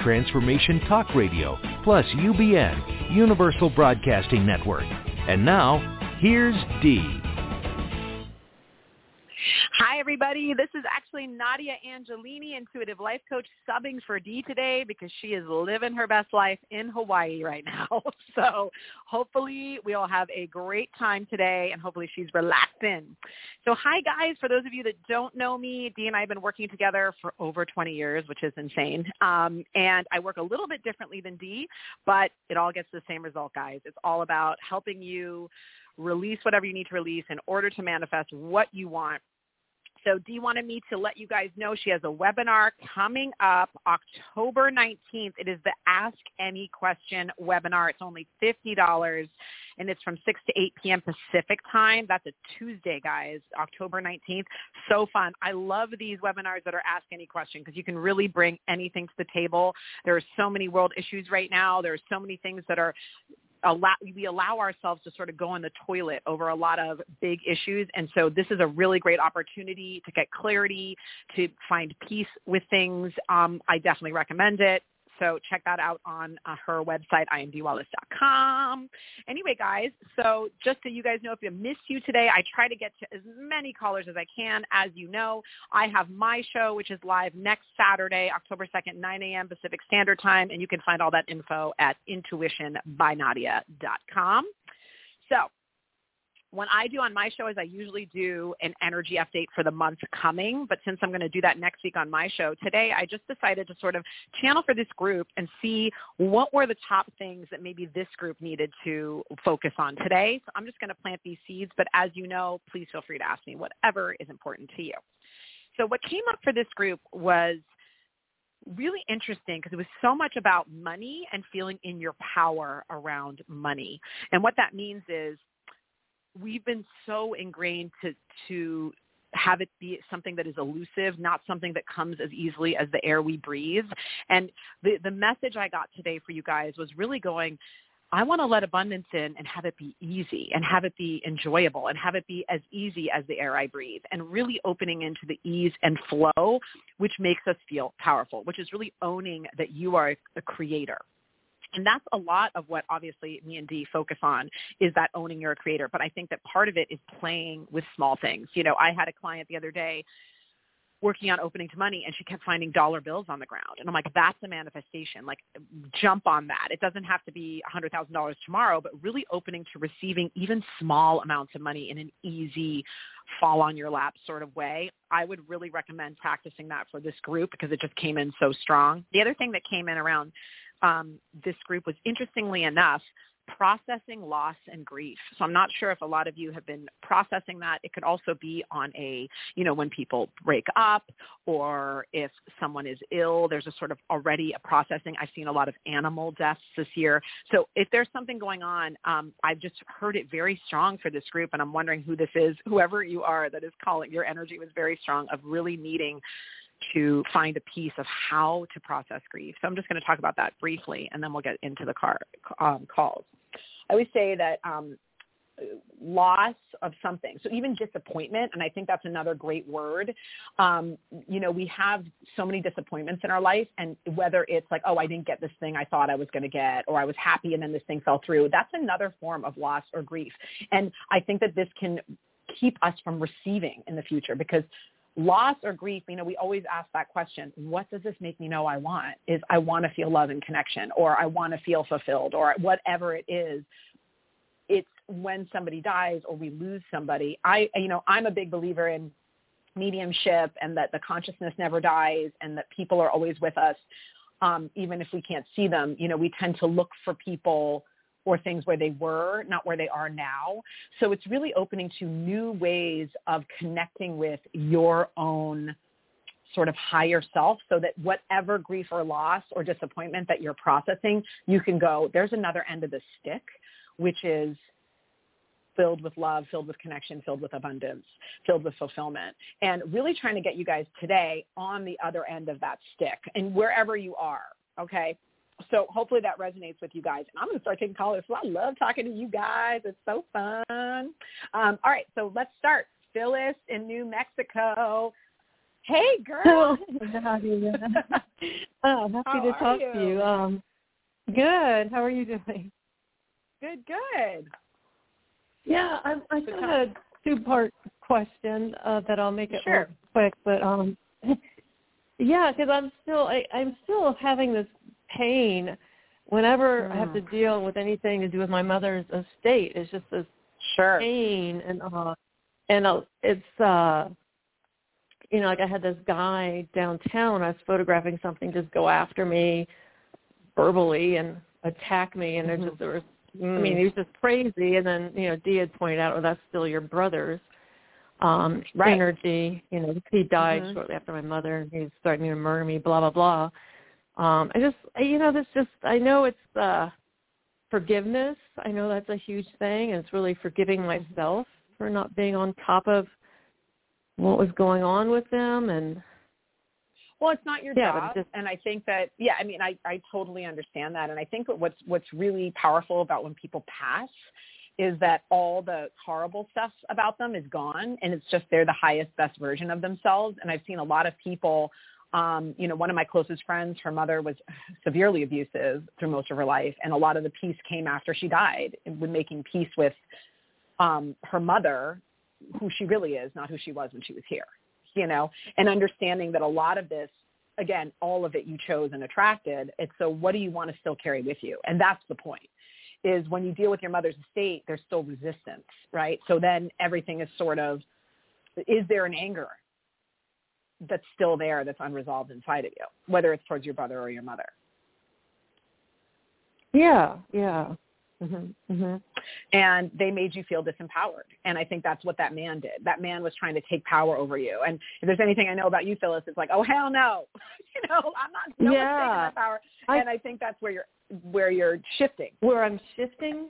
Transformation Talk Radio, plus UBN, Universal Broadcasting Network. And now, here's Dee. Hi, everybody. This is actually Nadia Angelini, Intuitive Life Coach, subbing for Dee today because she is living her best life in Hawaii right now. So hopefully we'll have a great time today and hopefully she's relaxing. So hi, guys. For those of you that don't know me, Dee and I have been working together for over 20 years, which is insane. Um, and I work a little bit differently than Dee, but it all gets the same result, guys. It's all about helping you release whatever you need to release in order to manifest what you want so Dee wanted me to let you guys know she has a webinar coming up October 19th. It is the Ask Any Question webinar. It's only $50 and it's from 6 to 8 p.m. Pacific time. That's a Tuesday, guys, October 19th. So fun. I love these webinars that are Ask Any Question because you can really bring anything to the table. There are so many world issues right now. There are so many things that are allow we allow ourselves to sort of go in the toilet over a lot of big issues. And so this is a really great opportunity to get clarity to find peace with things. Um, i definitely recommend it so check that out on uh, her website, iamdeewallace.com. Anyway, guys, so just so you guys know, if I miss you today, I try to get to as many callers as I can. As you know, I have my show, which is live next Saturday, October 2nd, 9 a.m. Pacific Standard Time, and you can find all that info at intuitionbynadia.com. So what I do on my show is I usually do an energy update for the month coming, but since I'm going to do that next week on my show, today I just decided to sort of channel for this group and see what were the top things that maybe this group needed to focus on today. So I'm just going to plant these seeds, but as you know, please feel free to ask me whatever is important to you. So what came up for this group was really interesting because it was so much about money and feeling in your power around money. And what that means is we've been so ingrained to to have it be something that is elusive, not something that comes as easily as the air we breathe. And the the message I got today for you guys was really going I want to let abundance in and have it be easy and have it be enjoyable and have it be as easy as the air I breathe and really opening into the ease and flow, which makes us feel powerful, which is really owning that you are a creator and that's a lot of what obviously me and Dee focus on is that owning your creator. But I think that part of it is playing with small things. You know, I had a client the other day working on opening to money and she kept finding dollar bills on the ground. And I'm like, that's a manifestation. Like jump on that. It doesn't have to be a hundred thousand dollars tomorrow, but really opening to receiving even small amounts of money in an easy fall on your lap sort of way. I would really recommend practicing that for this group because it just came in so strong. The other thing that came in around um, this group was interestingly enough processing loss and grief. So I'm not sure if a lot of you have been processing that. It could also be on a, you know, when people break up or if someone is ill, there's a sort of already a processing. I've seen a lot of animal deaths this year. So if there's something going on, um, I've just heard it very strong for this group and I'm wondering who this is, whoever you are that is calling. Your energy was very strong of really needing to find a piece of how to process grief. So I'm just going to talk about that briefly, and then we'll get into the car, um, calls. I always say that um, loss of something, so even disappointment, and I think that's another great word. Um, you know, we have so many disappointments in our life, and whether it's like, oh, I didn't get this thing I thought I was going to get, or I was happy and then this thing fell through, that's another form of loss or grief. And I think that this can keep us from receiving in the future because loss or grief, you know, we always ask that question, what does this make me know I want? Is I want to feel love and connection or I want to feel fulfilled or whatever it is. It's when somebody dies or we lose somebody, I, you know, I'm a big believer in mediumship and that the consciousness never dies and that people are always with us, um, even if we can't see them. You know, we tend to look for people or things where they were, not where they are now. So it's really opening to new ways of connecting with your own sort of higher self so that whatever grief or loss or disappointment that you're processing, you can go, there's another end of the stick, which is filled with love, filled with connection, filled with abundance, filled with fulfillment. And really trying to get you guys today on the other end of that stick and wherever you are, okay? So hopefully that resonates with you guys. And I'm going to start taking callers. So I love talking to you guys. It's so fun. Um, all right, so let's start. Phyllis in New Mexico. Hey, girl. oh, happy How to talk you? to you. Um, good. How are you doing? Good, good. Yeah, I, I got a two-part question uh, that I'll make it Sure. quick, but um, yeah, because I'm still I, I'm still having this pain whenever I have to Mm. deal with anything to do with my mother's estate. It's just this Sure. pain and uh and uh, it's uh you know like i had this guy downtown i was photographing something just go after me verbally and attack me and Mhm. there just there was i mean he was just crazy and then you know dee had pointed out oh that's still your brother's um Right. energy you know he died Mhm. shortly after my mother and he's starting to murder me blah blah blah um i just you know this just i know it's uh forgiveness. I know that's a huge thing, and it's really forgiving myself for not being on top of what was going on with them. And Well, it's not your Yeah, job, just- and I think that yeah, I mean, I I totally understand that, and I think what's what's really powerful about when people pass is that all the horrible stuff about them is gone, and it's just they're the highest, best version of themselves. And I've seen a lot of people. Um, you know, one of my closest friends, her mother was severely abusive through most of her life, and a lot of the peace came after she died, with making peace with um, her mother, who she really is, not who she was when she was here you know, and understanding that a lot of this, again, all of it you chose and attracted. It's so what do you want to still carry with you? And that's the point is when you deal with your mother's estate, there's still resistance, right? So then everything is sort of, is there an anger that's still there that's unresolved inside of you, whether it's towards your brother or your mother? yeah, yeah, Mm-hmm. Mm-hmm. And they made you feel disempowered. And I think that's what that man did. That man was trying to take power over you. And if there's anything I know about you, Phyllis, it's like, oh hell no, you know, I'm not. No one's taking Yeah. that power. I- and I think that's where you're where you're shifting where I'm shifting.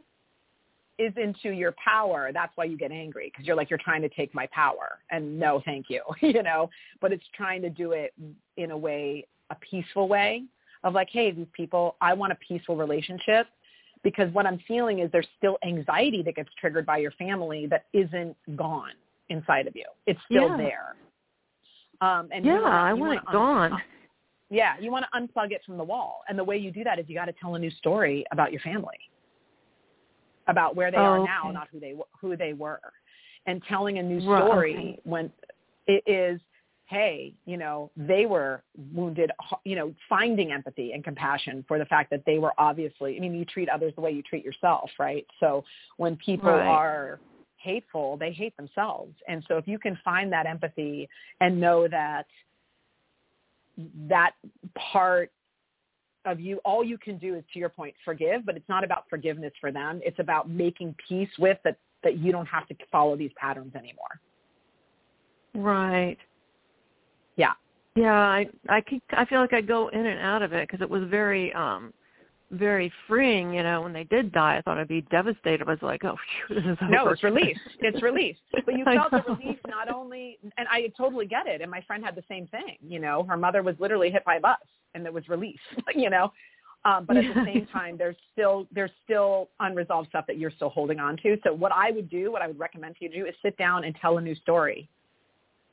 Is into your power. That's why you get angry because you're like you're trying to take my power. And no, thank you, you know. But it's trying to do it in a way, a peaceful way of like, hey, these people, I want a peaceful relationship because what I'm feeling is there's still anxiety that gets triggered by your family that isn't gone inside of you. It's still Yeah. there. Um, and Yeah, wanna- I want it gone. yeah, you want to unplug it from the wall. And the way you do that is you got to tell a new story about your family, about where they Oh, are now, okay. not who they who they were. And telling a new Right, story okay. when it is, hey, you know, they were wounded, you know, finding empathy and compassion for the fact that they were obviously, I mean, you treat others the way you treat yourself, right? So when people Right. are hateful, they hate themselves. And so if you can find that empathy and know that that part of you, all you can do is, to your point, forgive, but it's not about forgiveness for them. It's about making peace with that, that you don't have to follow these patterns anymore. Right. Yeah. Yeah, I I keep I feel like I go in and out of it because it was very um very freeing, you know, when they did die. I thought I'd be devastated. I was like, oh, phew, this is No, it's release. It's release. But you felt the relief not only, and I totally get it. And my friend had the same thing. You know, her mother was literally hit by a bus, and there was release. You know, um, but at the same time, there's still there's still unresolved stuff that you're still holding on to. So what I would do, what I would recommend to you do, is sit down and tell a new story.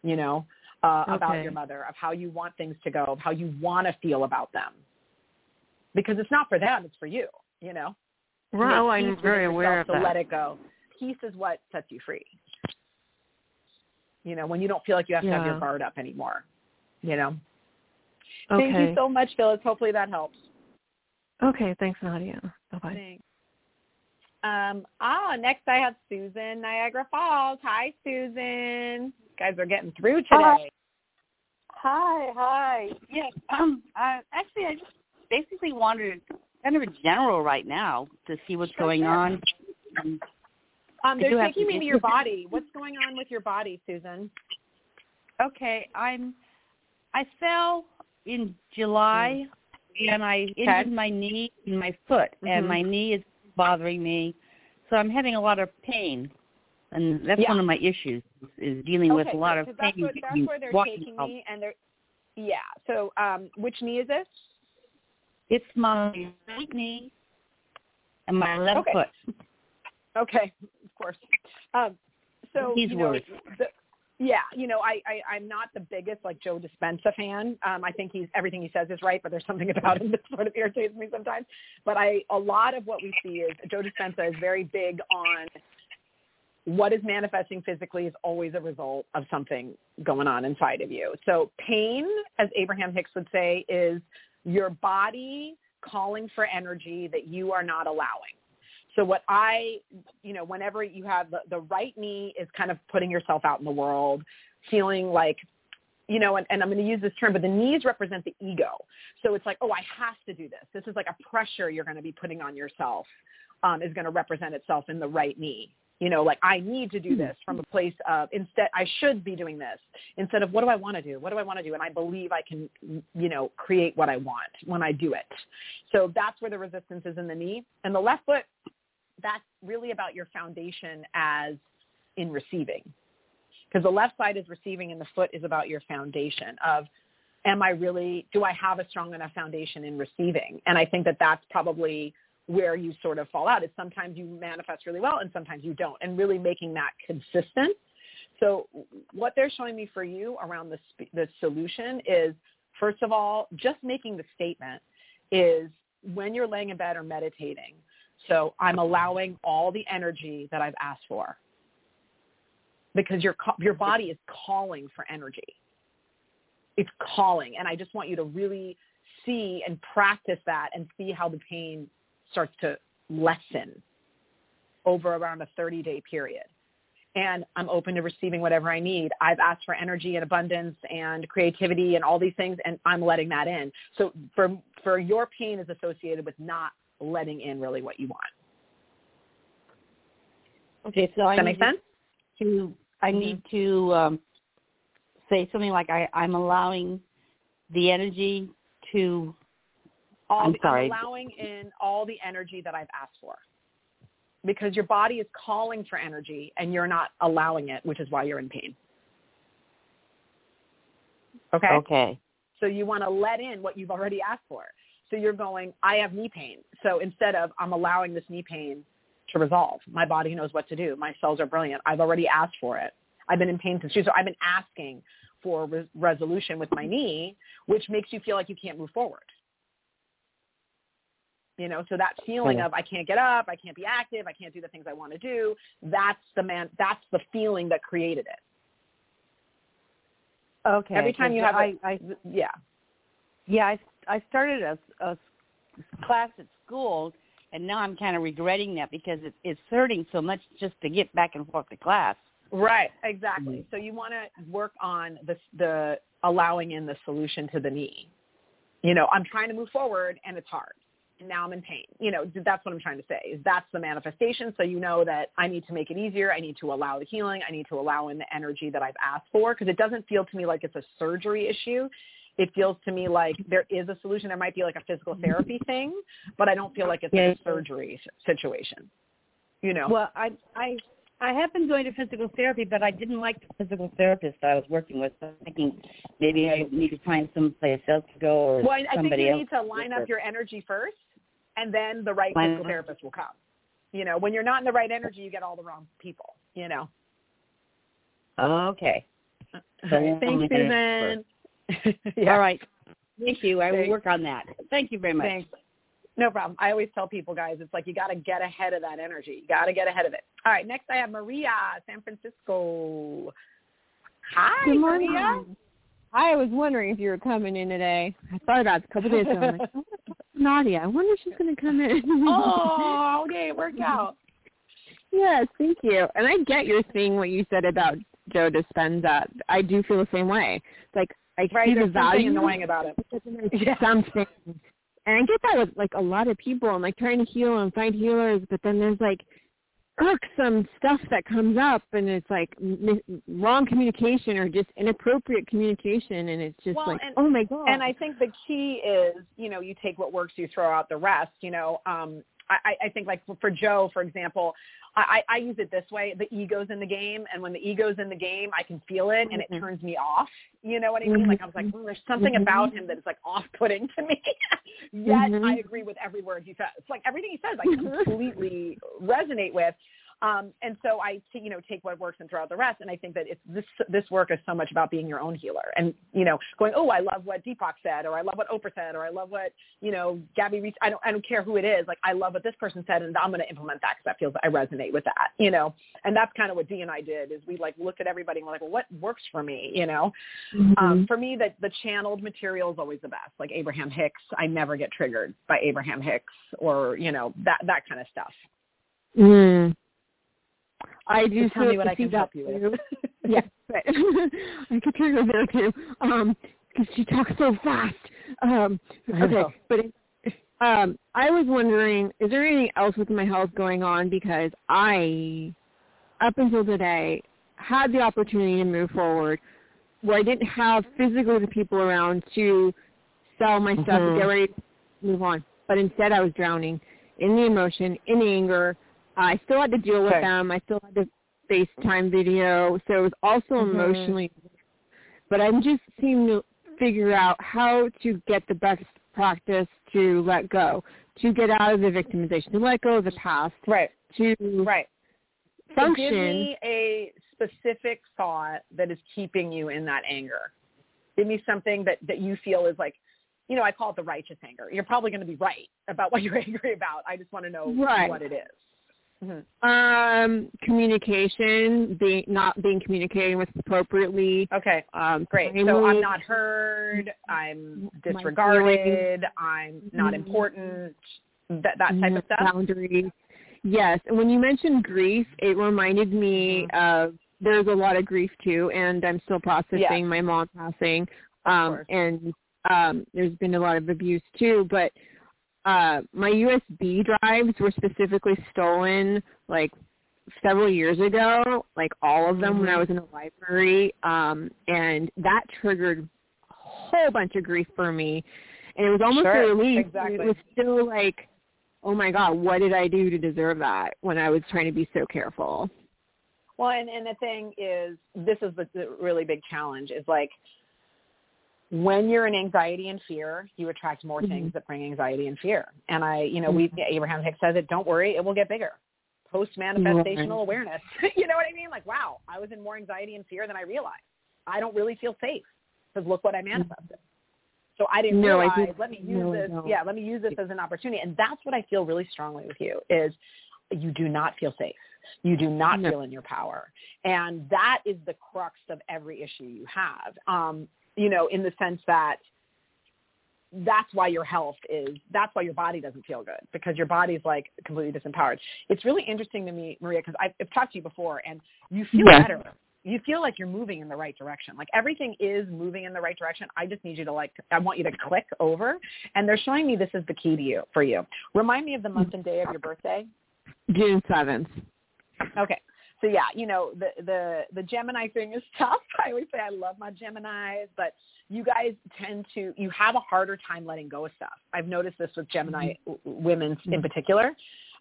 You know, uh, about your mother, of how you want things to go, of how you want to feel about them, because it's not for them, it's for you. You know. Right. make Oh, I'm very aware of to that. let it go. Peace is what sets you free. You know, when you don't feel like you have to have your Yeah. guard up anymore. You know. Okay. Thank you so much, Phyllis. Hopefully that helps. okay. Thanks, Nadia. Bye bye. Thanks. Um, ah, next I have Susan Niagara Falls. Hi, Susan. You guys are getting through today. Hi, hi. Yes. Um. Uh, actually, I just basically wanted kind of a general right now to see what's Sure, going sure. on. Um, Um, they're taking me to your body. What's going on with your body, Susan? okay, I'm. I fell in July, and I injured my knee and my foot, and Mhm. my knee is bothering me, so I'm having a lot of pain, and that's Yeah. one of my issues is dealing with a lot of pain. that's, what, that's where they're taking me, and they're yeah. So, um, which knee is this? It's my right knee and my left Okay. foot. Okay, of course. Um, so He's you know, the, yeah, you know, I, I I'm not the biggest like Joe Dispenza fan. Um, I think he's everything he says is right, but there's something about him that sort of irritates me sometimes. But I a lot of what we see is Joe Dispenza is very big on what is manifesting physically is always a result of something going on inside of you. So pain, as Abraham Hicks would say, is your body calling for energy that you are not allowing. So what I, you know, whenever you have the, the right knee is kind of putting yourself out in the world, feeling like, you know, and, and I'm going to use this term, but the knees represent the ego. So it's like, oh, I have to do this. This is like a pressure you're going to be putting on yourself um, is going to represent itself in the right knee. You know, like I need to do hmm. this from a place of instead I should be doing this instead of what do I want to do? What do I want to do? And I believe I can, you know, create what I want when I do it. So that's where the resistance is in the knee. And the left foot, that's really about your foundation as in receiving. Because the left side is receiving and the foot is about your foundation of am I really, do I have a strong enough foundation in receiving? And I think that that's probably where you sort of fall out. Is sometimes you manifest really well and sometimes you don't. And really making that consistent. So what they're showing me for you around the, the solution is, first of all, just making the statement is when you're laying in bed or meditating, so I'm allowing all the energy that I've asked for because your your body is calling for energy. It's calling, and I just want you to really see and practice that and see how the pain starts to lessen over around a 30 day period. And I'm open to receiving whatever I need. I've asked for energy and abundance and creativity and all these things, and I'm letting that in. So for for your pain is associated with not letting in really what you want. Okay, so Does I that make sense? to I Mhm. need to um, say something like I, I'm allowing the energy to. All I'm the, sorry. allowing in all the energy that I've asked for. Because your body is calling for energy and you're not allowing it, which is why you're in pain. Okay? Okay. So you want to let in what you've already asked for. So you're going, I have knee pain. So instead of I'm allowing this knee pain to resolve, my body knows what to do. My cells are brilliant. I've already asked for it. I've been in pain since June. So I've been asking for re- resolution with my knee, which makes you feel like you can't move forward. You know, so that feeling of I can't get up, I can't be active, I can't do the things I want to do. That's the man. That's the feeling that created it. Okay. Every time you have a- I, I Yeah. yeah I I started a, a class at school and now I'm kind of regretting that because it, it's hurting so much just to get back and forth to class. Right, exactly. Mhm. So you want to work on the the allowing in the solution to the knee. You know, I'm trying to move forward and it's hard. And now I'm in pain. You know, that's what I'm trying to say. Is that's the manifestation. So you know that I need to make it easier. I need to allow the healing. I need to allow in the energy that I've asked for because it doesn't feel to me like it's a surgery issue. It feels to me like there is a solution. There might be like a physical therapy thing, but I don't feel like it's Yeah. like a surgery situation. You know. Well, I I I have been going to physical therapy, but I didn't like the physical therapist I was working with. So I'm thinking maybe I need to find someplace else to go or Well, I I think you else. need to line up your energy first, and then the right Line physical therapist will come. You know, when you're not in the right energy, you get all the wrong people. You know. Okay. So Thanks, Susan. yeah, All right. Thank you. I will work on that. Thank you very much. Thanks. No problem. I always tell people, guys, it's like you got to get ahead of that energy. You got to get ahead of it. All right. Next, I have Maria, San Francisco. Hi, Good morning. Maria. I was wondering if you were coming in today. I thought about it a couple days ago. I'm like, Nadia, I wonder if she's going to come in. oh, okay, it worked out. Yes, thank you. And I get your thing what you said about Joe Dispenza. I do feel the same way. It's like I Right, see the value annoying about it. but then there's Yeah. something. And I get that with like a lot of people. I'm like trying to heal and find healers, but then there's like irksome stuff that comes up, and it's like m- wrong communication or just inappropriate communication, and it's just Well, like, and- oh my god. And I think the key is, you know, you take what works, you throw out the rest. You know, um, I, I- I think like for Joe, for example, I, I use it this way: the ego's in the game, and when the ego's in the game, I can feel it, and it Mhm. turns me off. You know what I mean? Like I was like, oh, there's something Mhm. about him that is like off-putting to me. Yet. I agree with every word he says. It's like everything he says, I completely resonate with. Um, and so I, t- you know, take what works and throw out the rest. And I think that it's this this work is so much about being your own healer and you know going, oh, I love what Deepak said, or I love what Oprah said, or I love what you know Gabby Reece. I don't I don't care who it is. Like I love what this person said, and I'm going to implement that because that feels I resonate with that. You know, and that's kind of what Dee and I did is we like looked at everybody and we're like, well, what works for me? You know, Mhm. um, for me, the, the channeled material is always the best. Like Abraham Hicks, I never get triggered by Abraham Hicks or you know that that kind of stuff. Mm. I do So tell me what I can help you with. yes, but I could turn her there too. Um, because she talks so fast. Um, okay, but um, I was wondering, is there anything else with my health going on? Because I, up until today, had the opportunity to move forward, where I didn't have physically the people around to sell my stuff and Mhm. get ready to move on. But instead, I was drowning in the emotion, in the anger. I still had to deal with Okay. them. I still had to FaceTime video, so it was also Mhm. emotionally. But I'm just seeming to figure out how to get the best practice to let go, to get out of the victimization, to let go of the past, Right, to right. So function. give me a specific thought that is keeping you in that anger. Give me something that that you feel is like, you know, I call it the righteous anger. You're probably going to be right about what you're angry about. I just want to know Right. what it is. Mhm. Um, communication, being not being communicated with appropriately. Okay. Um, Great. So. I'm not heard. I'm disregarded. I'm not Mhm. important. That that type of stuff. Boundaries. Yes, and when you mentioned grief, it reminded me Mm-hmm. of there's a lot of grief too, and I'm still processing Yeah. my mom passing, um, and um, there's been a lot of abuse too. But uh, my USB drives were specifically stolen like several years ago, like all of them when I Mhm. was in a library, um, and that triggered a whole bunch of grief for me. And it was almost Sure, a relief. exactly. It was still like, oh my god, what did I do to deserve that? When I was trying to be so careful. Well, and, and the thing is, this is the, the really big challenge is like when you're in anxiety and fear, you attract more Mhm. things that bring anxiety and fear. And I, you know, we Abraham Hicks says it. Don't worry, it will get bigger. Post manifestational Right. awareness. you know what I mean? Like, wow, I was in more anxiety and fear than I realized. I don't really feel safe because look what I manifested. So I didn't No, I realize. just- let me use no, this. don't. Yeah, let me use this as an opportunity. And that's what I feel really strongly with you is you do not feel safe. You do not No. feel in your power. And that is the crux of every issue you have. Um, you know, in the sense that that's why your health is that's why your body doesn't feel good because your body's like completely disempowered. It's really interesting to me, Maria, because I've, I've talked to you before and you feel Yeah. better. You feel like you're moving in the right direction. Like everything is moving in the right direction. I just need you to like I want you to click over and they're showing me this is the key to you for you. Remind me of the month and day of your birthday. June seventh. Okay. So yeah, you know, the the the Gemini thing is tough. I always say I love my Geminis, but you guys tend to you have a harder time letting go of stuff. I've noticed this with Gemini mm-hmm. w women in mm-hmm. particular.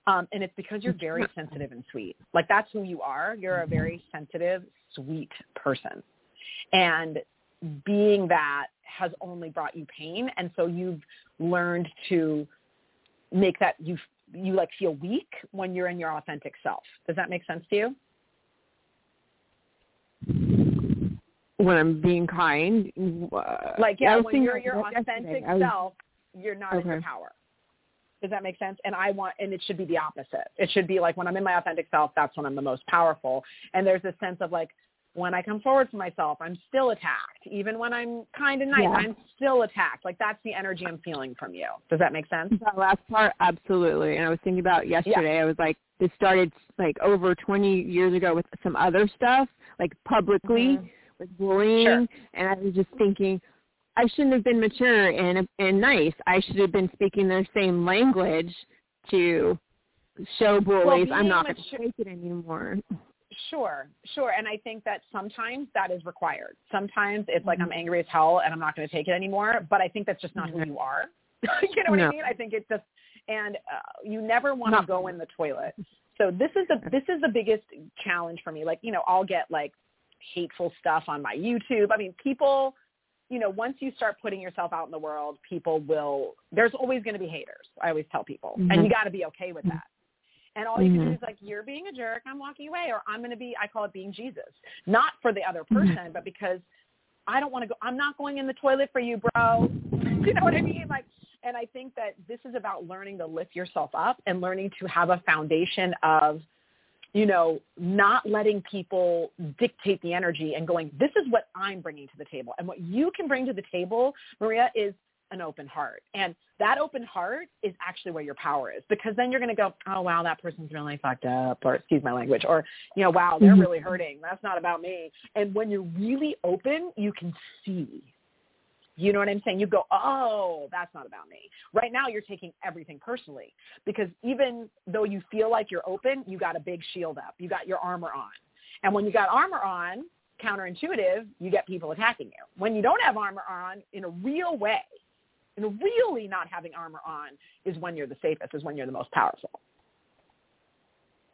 Um, and it's because you're very sensitive and sweet. Like that's who you are. You're a mm-hmm. very sensitive, sweet person. And being that has only brought you pain. And so you've learned to make that you you like feel weak when you're in your authentic self. Does that make sense to you? When I'm being kind, uh, Like yeah, when you're your authentic was- self, you're not in your power. Does that make sense? And I want, and it should be the opposite. It should be like when I'm in my authentic self, that's when I'm the most powerful. And there's this sense of like, when I come forward for myself, I'm still attacked. Even when I'm kind and nice, Yeah. I'm still attacked. Like that's the energy I'm feeling from you. Does that make sense? That last part, absolutely. And I was thinking about yesterday. I was like, this started like over 20 years ago with some other stuff, like publicly Mhm. with bullying, Sure. and I was just thinking, I shouldn't have been mature and and nice. I should have been speaking their same language to show bullies I'm being not going to take it anymore. Sure, sure. And I think that sometimes that is required. Sometimes it's like I'm angry as hell and I'm not going to take it anymore. But I think that's just not who you are. you know what I mean? I think it's just, and uh, you never want to go in the toilet. So this is the this is the biggest challenge for me. Like you know, I'll get like hateful stuff on my YouTube. I mean, people. You know, once you start putting yourself out in the world, people will. There's always going to be haters. I always tell people, and Mhm. you got to be okay with that. And all you can do Mhm. is like, you're being a jerk. I'm walking away, or I'm going to be. I call it being Jesus, not for the other person, but because I don't want to go. I'm not going in the toilet for you, bro. you know what I mean? Like, and I think that this is about learning to lift yourself up and learning to have a foundation of, you know, not letting people dictate the energy and going. This is what I'm bringing to the table, and what you can bring to the table, Maria, is an open heart. And that open heart is actually where your power is because then you're going to go, oh, wow, that person's really fucked up or excuse my language or, you know, wow, they're Mhm. really hurting. That's not about me. And when you're really open, you can see. You know what I'm saying? You go, oh, that's not about me. Right now you're taking everything personally because even though you feel like you're open, you got a big shield up. You got your armor on. And when you got armor on, counterintuitive, you get people attacking you. When you don't have armor on in a real way, and really not having armor on is when you're the safest, is when you're the most powerful.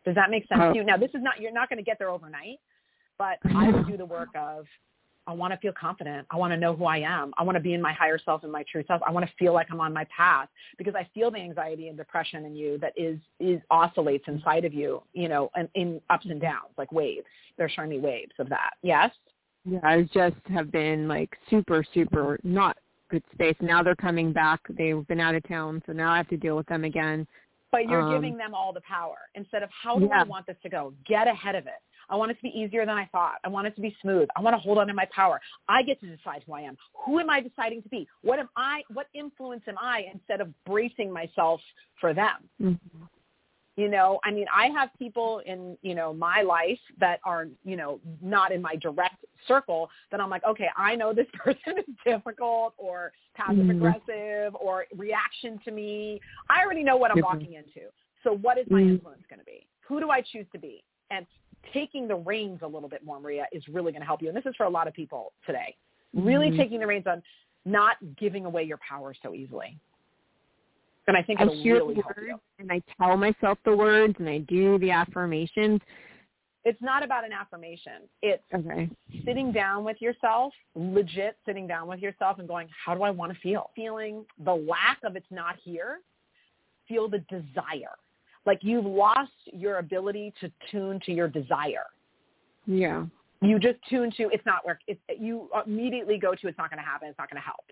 Does that make sense to you? Now, this is not, you're not going to get there overnight, but I would do the work of, I want to feel confident. I want to know who I am. I want to be in my higher self and my true self. I want to feel like I'm on my path because I feel the anxiety and depression in you that is, is oscillates inside of you, you know, and in ups and downs, like waves. They're showing me waves of that. Yes? Yeah, I just have been like super, super not good space. Now they're coming back. They've been out of town, so now I have to deal with them again. But you're Um, giving them all the power instead of how do I want this to go? Get ahead of it. I want it to be easier than I thought. I want it to be smooth. I want to hold on to my power. I get to decide who I am. Who am I deciding to be? What am I? What influence am I? Instead of bracing myself for them. Mm-hmm. You know, I mean, I have people in, you know, my life that are, you know, not in my direct circle that I'm like, okay, I know this person is difficult or passive aggressive or reaction to me. I already know what I'm walking into. So what is my Mhm. influence going to be? Who do I choose to be? And taking the reins a little bit more, Maria, is really going to help you. And this is for a lot of people today. Really Mhm. taking the reins on not giving away your power so easily. And I think I hear really the words and I tell myself the words and I do the affirmations. It's not about an affirmation. It's Okay. sitting down with yourself, legit sitting down with yourself and going, how do I want to feel? Feeling the lack of it's not here. Feel the desire. Like you've lost your ability to tune to your desire. Yeah. You just tune to it's not work. It's, you immediately go to it's not going to happen. It's not going to help.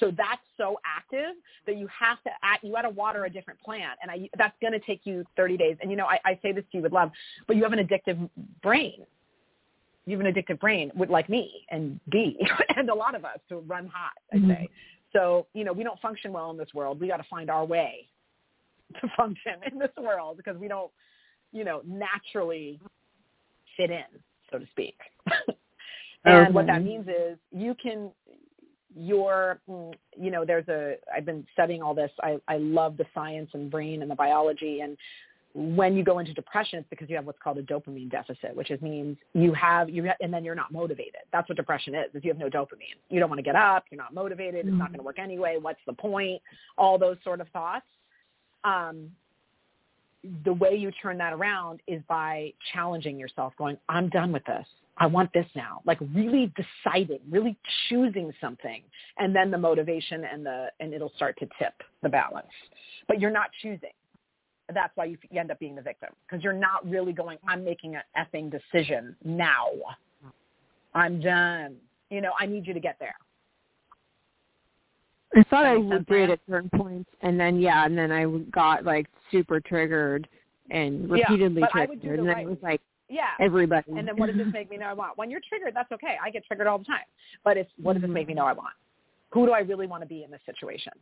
So that's so active that you have to act, you got to water a different plant, and I, that's going to take you 30 days. And you know, I, I say this to you with love, but you have an addictive brain. You have an addictive brain, with, like me and Dee and a lot of us who run hot. I Mhm. say. So you know, we don't function well in this world. We got to find our way to function in this world because we don't, you know, naturally fit in, so to speak. and what that means is you can your you know there's a i've been studying all this. I i love the science and brain and the biology. And when you go into depression it's because you have what's called a dopamine deficit which is means you have you and then you're not motivated. That's what depression is is you have no dopamine. You don't want to get up. You're not motivated. It's not going to work anyway. What's the point? All those sort of thoughts. Um the way you turn that around is by challenging yourself going i'm done with this I want this now. Like really deciding, really choosing something, and then the motivation and the and it'll start to tip the balance. But you're not choosing. That's why you, end up being the victim because you're not really going. I'm making an effing decision now. I'm done. You know, I need you to get there. I thought I That makes sense, did at certain points, and then yeah, and then I got like super triggered and repeatedly I triggered, the and then right- it was like Yeah. everybody. And then what does this make me know I want? When you're triggered, that's okay. I get triggered all the time. But it's what does this make me mm-hmm. know I want? Who do I really want to be in this situation?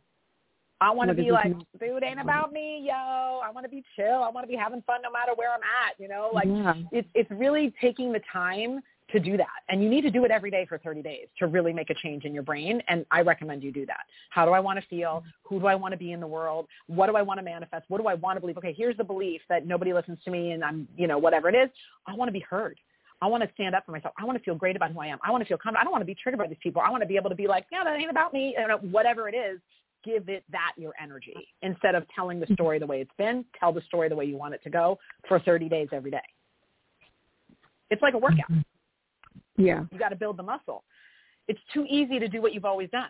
I want to be like, dude, ain't about me, yo. I want to be chill. I want to be having fun no matter where I'm at. You know, like yeah. it's it's really taking the time to do that, and you need to do it every day for 30 days to really make a change in your brain. And I recommend you do that. How do I want to feel? Who do I want to be in the world? What do I want to manifest? What do I want to believe? Okay, here's the belief that nobody listens to me, and I'm, you know, whatever it is. I want to be heard. I want to stand up for myself. I want to feel great about who I am. I want to feel confident. I don't want to be triggered by these people. I want to be able to be like, yeah, that ain't about me. Know, whatever it is, give it that your energy instead of telling the mm-hmm. story the way it's been. Tell the story the way you want it to go for 30 days every day. It's like a workout. Mm-hmm. Yeah. You got to build the muscle. It's too easy to do what you've always done.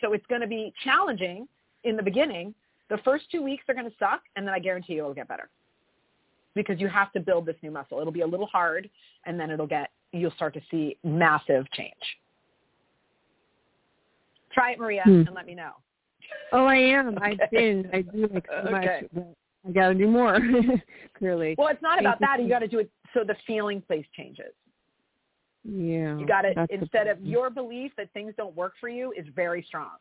So it's going to be challenging in the beginning. The first two weeks are going to suck, and then I guarantee you it'll get better because you have to build this new muscle. It'll be a little hard, and then it'll get, you'll start to see massive change. Try it, Maria, Hmm. and let me know. Oh, I am. I've been. I do like so much. Okay. But I got to do more. Clearly. Well, it's not Thank about that. You got to do it so the feeling place changes. Yeah. You got to instead of your belief that things don't work for you is very strong.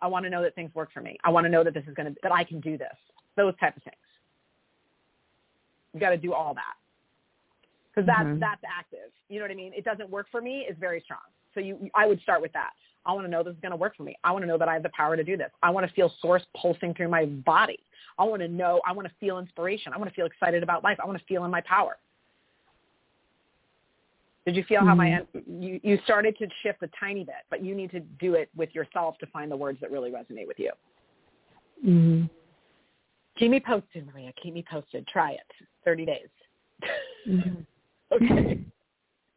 I want to know that things work for me. I want to know that this is going to that I can do this. Those type of things. You got to do all that because that's Mhm. that's active. You know what I mean? It doesn't work for me is very strong. So you, I would start with that. I want to know this is going to work for me. I want to know that I have the power to do this. I want to feel source pulsing through my body. I want to know. I want to feel inspiration. I want to feel excited about life. I want to feel in my power. Did you feel how my you you started to shift a tiny bit, but you need to do it with yourself to find the words that really resonate with you. hmm Keep me posted, Maria. Keep me posted. Try it. Thirty days. Mhm. okay.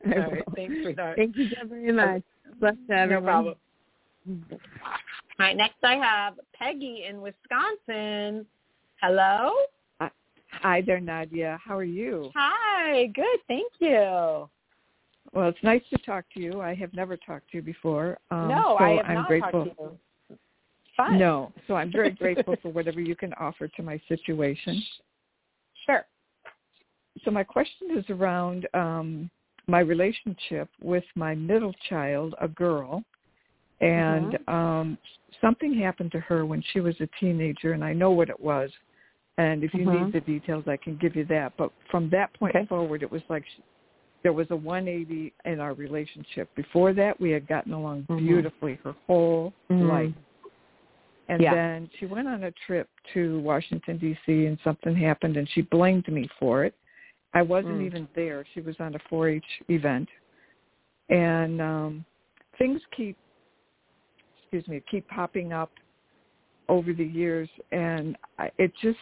I All right. will. Thanks, sweetheart. Thank you so very much. Bless No everyone. problem. All right. Next, I have Peggy in Wisconsin. Hello. Hi there, Nadia. How are you? Hi. Good. Thank you. Well, it's nice to talk to you. I have never talked to you before. Um, no, so I have I'm not grateful. talked to you. Fun. No, so I'm very grateful for whatever you can offer to my situation. Sure. So my question is around um, my relationship with my middle child, a girl, and Mm-hmm. um, something happened to her when she was a teenager, and I know what it was. And if you Mhm. need the details, I can give you that. But from that point Okay. forward, it was like she, there was a 180 in our relationship. Before that, we had gotten along Mhm. beautifully her whole Mhm. life. And Yeah. then she went on a trip to Washington D.C. and something happened, and she blamed me for it. I wasn't Mm. even there. She was on a 4-H event, and um, things keep, excuse me, keep popping up over the years, and I, it just,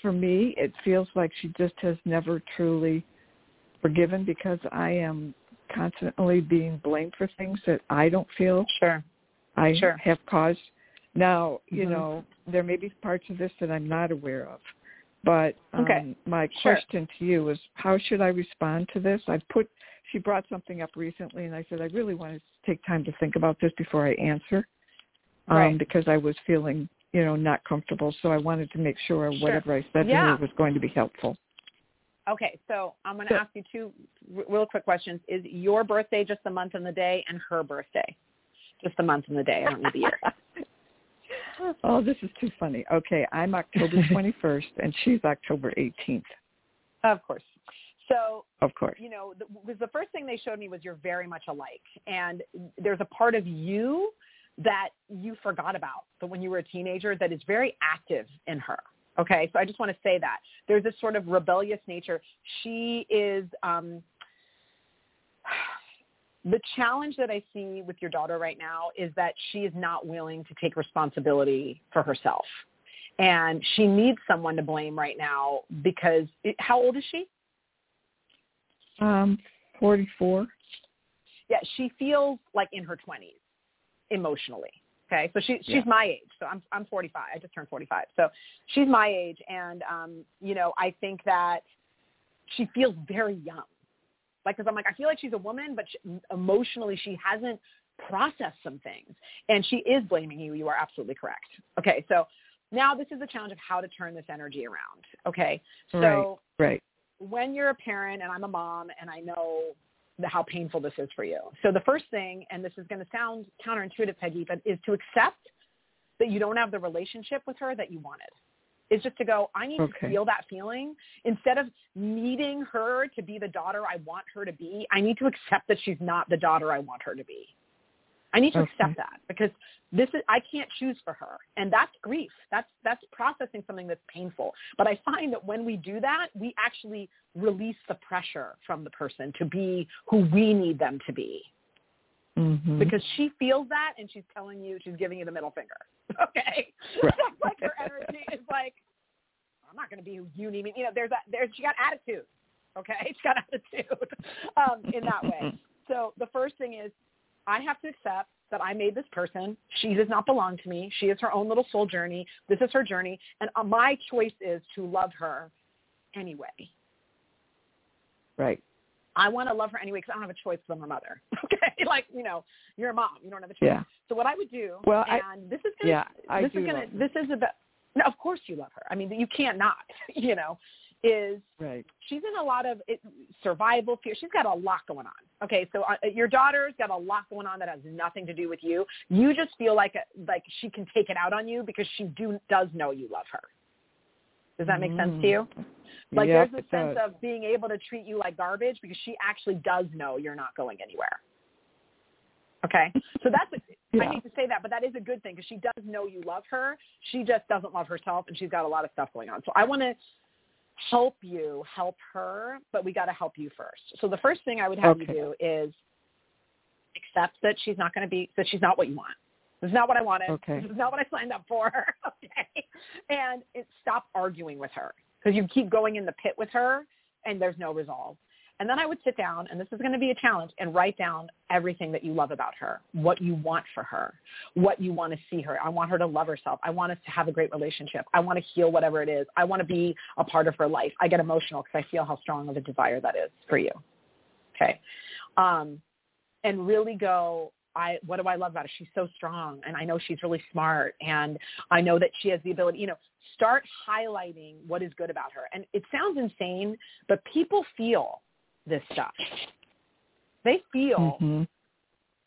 for me, it feels like she just has never truly forgiven because I am constantly being blamed for things that I don't feel Sure. I Sure. have caused. Now, you Mhm. know, there may be parts of this that I'm not aware of. But um, Okay. my Sure. question to you is, how should I respond to this? I put, she brought something up recently, and I said I really want to take time to think about this before I answer, um, Right. because I was feeling, you know, not comfortable. So I wanted to make sure Sure. whatever I said Yeah. to her was going to be helpful. Okay, so I'm going to ask you two real quick questions. Is your birthday just the month and the day, and her birthday just the month and the day? I don't need the year. oh, this is too funny. Okay, I'm October 21st, and she's October 18th, of course. So of course. you know, the, was the first thing they showed me was you're very much alike, and there's a part of you that you forgot about, but when you were a teenager, that is very active in her. Okay, so I just want to say that there's this sort of rebellious nature. She is. um the challenge that I see with your daughter right now is that she is not willing to take responsibility for herself. And she needs someone to blame right now because it, how old is she? Um, 44. yeah, she feels like in her twenties emotionally. Okay, so she she's Yeah. my age. So I'm I'm 45. I just turned 45. So she's my age, and um, you know, I think that she feels very young. Like, because I'm like, I feel like she's a woman, but she, emotionally she hasn't processed some things, and she is blaming you. You are absolutely correct. Okay, so now this is the challenge of how to turn this energy around. Okay, so Right. Right. when you're a parent and I'm a mom and I know how painful this is for you. So the first thing, and this is going to sound counterintuitive, Peggy, but is to accept that you don't have the relationship with her that you wanted. Is just to go, I need Okay. to feel that feeling. Instead of needing her to be the daughter I want her to be, I need to accept that she's not the daughter I want her to be. I need to Okay. accept that because this is I can't choose for her. And that's grief. That's that's processing something that's painful. But I find that when we do that, we actually release the pressure from the person to be who we need them to be Mhm. because she feels that and she's telling you she's giving you the middle finger. Okay, Right. that's like her energy is like I'm not going to be who you need me. You know, there's that. There's she got attitude. Okay, she's got attitude um, in that way. So the first thing is I have to accept that I made this person. She does not belong to me. She is her own little soul journey. This is her journey, and uh, my choice is to love her anyway. right. I want to love her anyway because I don't have a choice from her mother. Okay, like you know, you're a mom. You don't have a choice. Yeah. So what I would do, Well, I- and this is gonna, Yeah, I this is gonna, this is about. No, of course you love her. I mean, you can't not. You know, is Right. she's in a lot of it, survival fear. She's got a lot going on. Okay, so uh, your daughter's got a lot going on that has nothing to do with you. You just feel like like she can take it out on you because she do does know you love her. Does that make sense to you? Like Yep, there's a sense does. of being able to treat you like garbage because she actually does know you're not going anywhere. Okay, so that's a, I Yeah. hate to say that, but that is a good thing because she does know you love her. She just doesn't love herself, and she's got a lot of stuff going on. So I want to help you help her, but we got to help you first. So the first thing I would have Okay. you do is accept that she's not going to be that she's not what you want. This is not what I wanted. Okay. This is not what I signed up for. okay, and it, stop arguing with her because you keep going in the pit with her, and there's no resolve. And then I would sit down, and this is going to be a challenge, and write down everything that you love about her, what you want for her, what you want to see her. I want her to love herself. I want us to have a great relationship. I want to heal whatever it is. I want to be a part of her life. I get emotional because I feel how strong of a desire that is for you. Okay. Um, and really go, I, what do I love about her? She's so strong and I know she's really smart and I know that she has the ability, you know, start highlighting what is good about her. And it sounds insane, but people feel this stuff. They feel Mhm.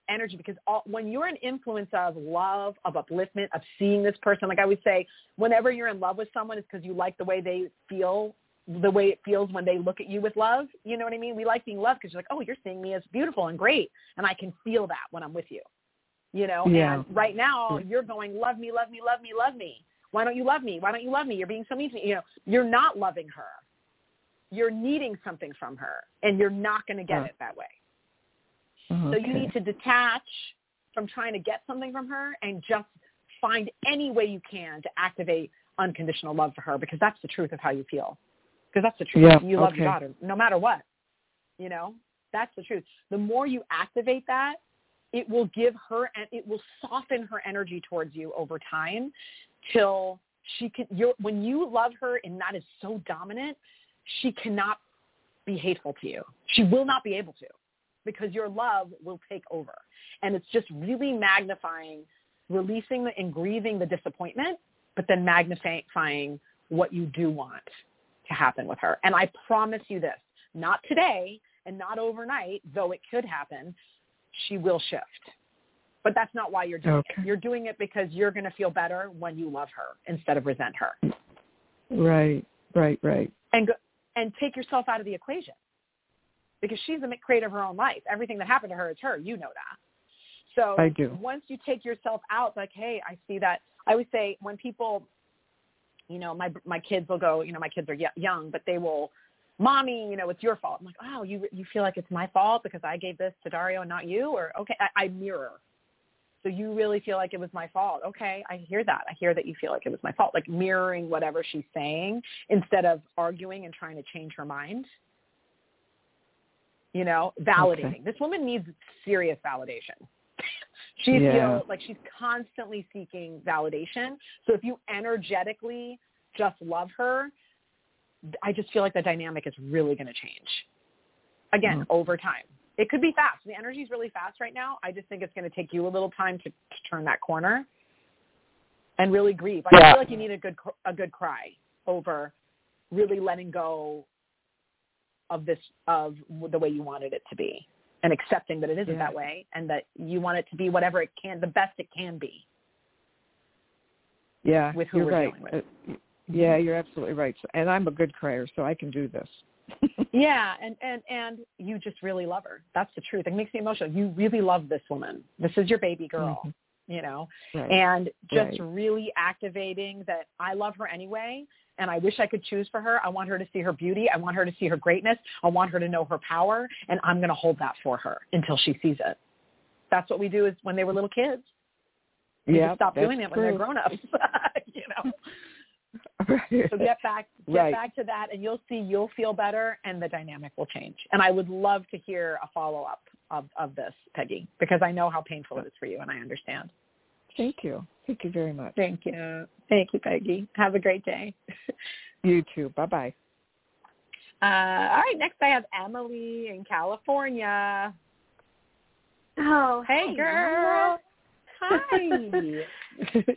energy because all, when you're an influence of love, of upliftment, of seeing this person, like I would say, whenever you're in love with someone, it's because you like the way they feel, the way it feels when they look at you with love. You know what I mean? We like being loved because you're like, oh, you're seeing me as beautiful and great, and I can feel that when I'm with you. You know, Yeah. and right now you're going, love me, love me, love me, love me. Why don't you love me? Why don't you love me? You're being so mean to me. You know, you're not loving her. You're needing something from her, and you're not going to get it that way. Okay. So you need to detach from trying to get something from her and just find any way you can to activate unconditional love for her because that's the truth of how you feel. Because that's the truth. Yeah, You love your daughter no matter what. You know, that's the truth. The more you activate that, it will give her and it will soften her energy towards you over time till she can you're when you love her and that is so dominant, she cannot be hateful to you. She will not be able to because your love will take over. And it's just really magnifying, releasing the, and grieving the disappointment, but then magnifying what you do want to happen with her. And I promise you this, not today and not overnight, though it could happen, she will shift. But that's not why you're doing Okay. it. You're doing it because you're going to feel better when you love her instead of resent her. Right. Right. Right. and go, and take yourself out of the equation because she's the creator of her own life. Everything that happened to her is her. You know that. So I do. once you take yourself out, like, hey, I see that. I always say when people, you know, my my kids will go, you know, my kids are young, but they will, mommy, you know, it's your fault. I'm like, oh, you you feel like it's my fault because I gave this to Dario and not you, or okay, I, I mirror. So you really feel like it was my fault. Okay, I hear that. I hear that you feel like it was my fault. Like mirroring whatever she's saying instead of arguing and trying to change her mind. You know, validating. Okay. This woman needs serious validation. she Yeah. feels like she's constantly seeking validation. So if you energetically just love her, I just feel like the dynamic is really going to change. Again, Mm. over time. It could be fast. The energy is really fast right now. I just think it's going to take you a little time to, to turn that corner and really grieve. I Yeah. feel like you need a good a good cry over really letting go of this of the way you wanted it to be and accepting that it isn't Yeah. that way and that you want it to be whatever it can the best it can be Yeah, with who you're we're right. dealing with. Uh, yeah, you're absolutely right. So, and I'm a good crier, so I can do this. Yeah and and and you just really love her that's the truth it makes me emotional you really love this woman this is your baby girl Mhm. you know Right. and just Right. really activating that I love her anyway and I wish I could choose for her. I want her to see her beauty. I want her to see her greatness. I want her to know her power and I'm going to hold that for her until she sees it. That's what we do is when they were little kids. We yeah, just stop doing it when they're true. grown-ups, you know. Right. So get back get Right. back to that and you'll see you'll feel better and the dynamic will change. And I would love to hear a follow-up of of this, Peggy, because I know how painful it is for you and I understand. Thank you. Thank you very much. Thank you. Thank you, Peggy. Have a great day. You too. Bye bye. Uh, all right, next I have Emily in California. Oh, Hey, girl. Hi.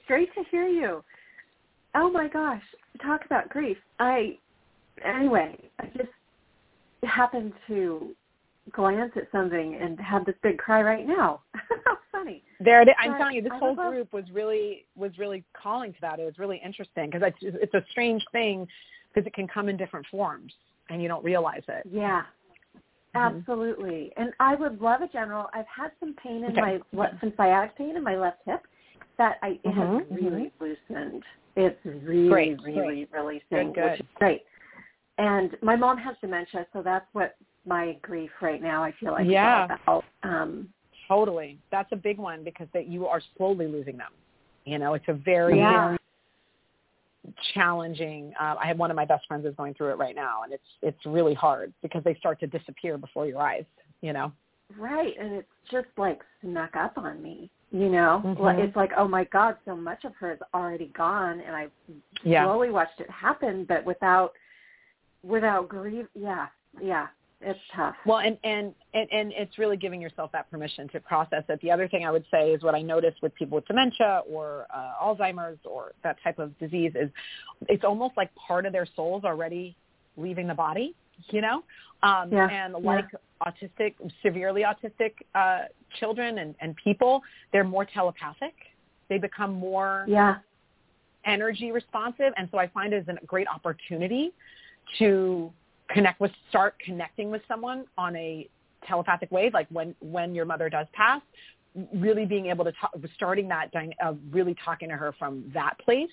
Great to hear you. Oh my gosh, talk about grief. I anyway, I just happened to glance at something and have this big cry right now. How funny. there it is. I'm But telling you, this I whole group was really was really calling to that. It was really interesting because it's it's a strange thing because it can come in different forms and you don't realize it. Yeah. Mhm. Absolutely. And I would love a general. I've had some pain in Okay. my some sciatic pain in my left hip that I it has Mhm, really loosened. It's really, Great, really great. releasing, Good, which is great. And my mom has dementia, so that's what my grief right now I feel like Yeah. is about. Um Totally, that's a big one because that you are slowly losing them. You know, it's a very Yeah. very challenging. Uh, I have one of my best friends is going through it right now, and it's it's really hard because they start to disappear before your eyes. You know. right, and it's just like snuck up on me. You know, Mhm. It's like, oh my God, so much of her is already gone, and I Yeah. slowly watched it happen, but without without grief. Yeah, yeah, it's tough. Well, and, and and and it's really giving yourself that permission to process it. The other thing I would say is what I noticed with people with dementia or uh, Alzheimer's or that type of disease is it's almost like part of their souls already leaving the body. You know, um, Yeah, and yeah. Autistic, severely autistic uh, children and, and people, they're more telepathic. They become more yeah, energy responsive. And so i find it is a great opportunity to connect with start connecting with someone on a telepathic wave like when when your mother does pass really being able to talk starting that of really talking to her from that place.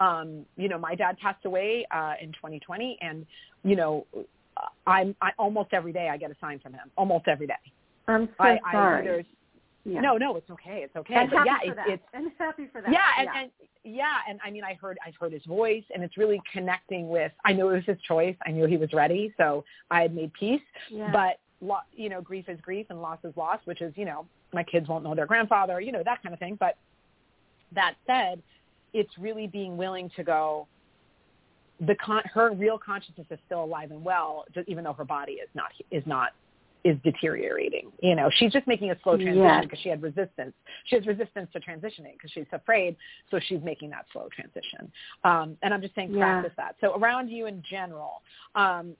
Um you know my dad passed away uh in 2020 and you know i'm i almost every day i get a sign from him almost every day I'm so i sorry. i yeah. no no it's okay it's okay I'm But happy yeah for it, that. it's I'm happy for that. yeah, and, and yeah, and I mean, I heard I heard his voice, and it's really connecting with. I knew it was his choice. I knew he was ready, so I had made peace. yeah. But lo- you know, grief is grief, and loss is loss, which is you know, my kids won't know their grandfather, you know, that kind of thing. But that said, it's really being willing to go. The con- her real consciousness is still alive and well, just even though her body is not is not is deteriorating. You know, she's just making a slow transition Yes. because she had resistance. She has resistance to transitioning because she's afraid, so she's making that slow transition. Um, and I'm just saying, Yeah. practice that. So around you in general, um,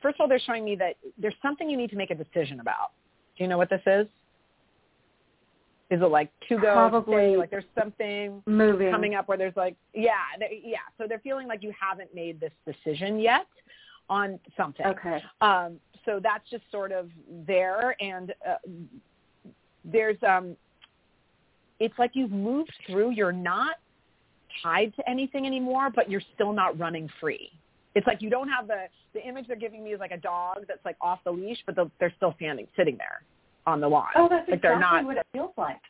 first of all, they're showing me that there's something you need to make a decision about. Do you know what this is? Is it like two go, Probably? Like there's something moving. coming up where there's like, yeah, they, yeah. So they're feeling like you haven't made this decision yet on something. Okay. Um, so that's just sort of there, and uh, there's um, it's like you've moved through. You're not tied to anything anymore, but you're still not running free. It's like you don't have the the image they're giving me is like a dog that's like off the leash, but they're, they're still standing, sitting there on the lawn. Oh, that's like exactly they're not. what it feels like.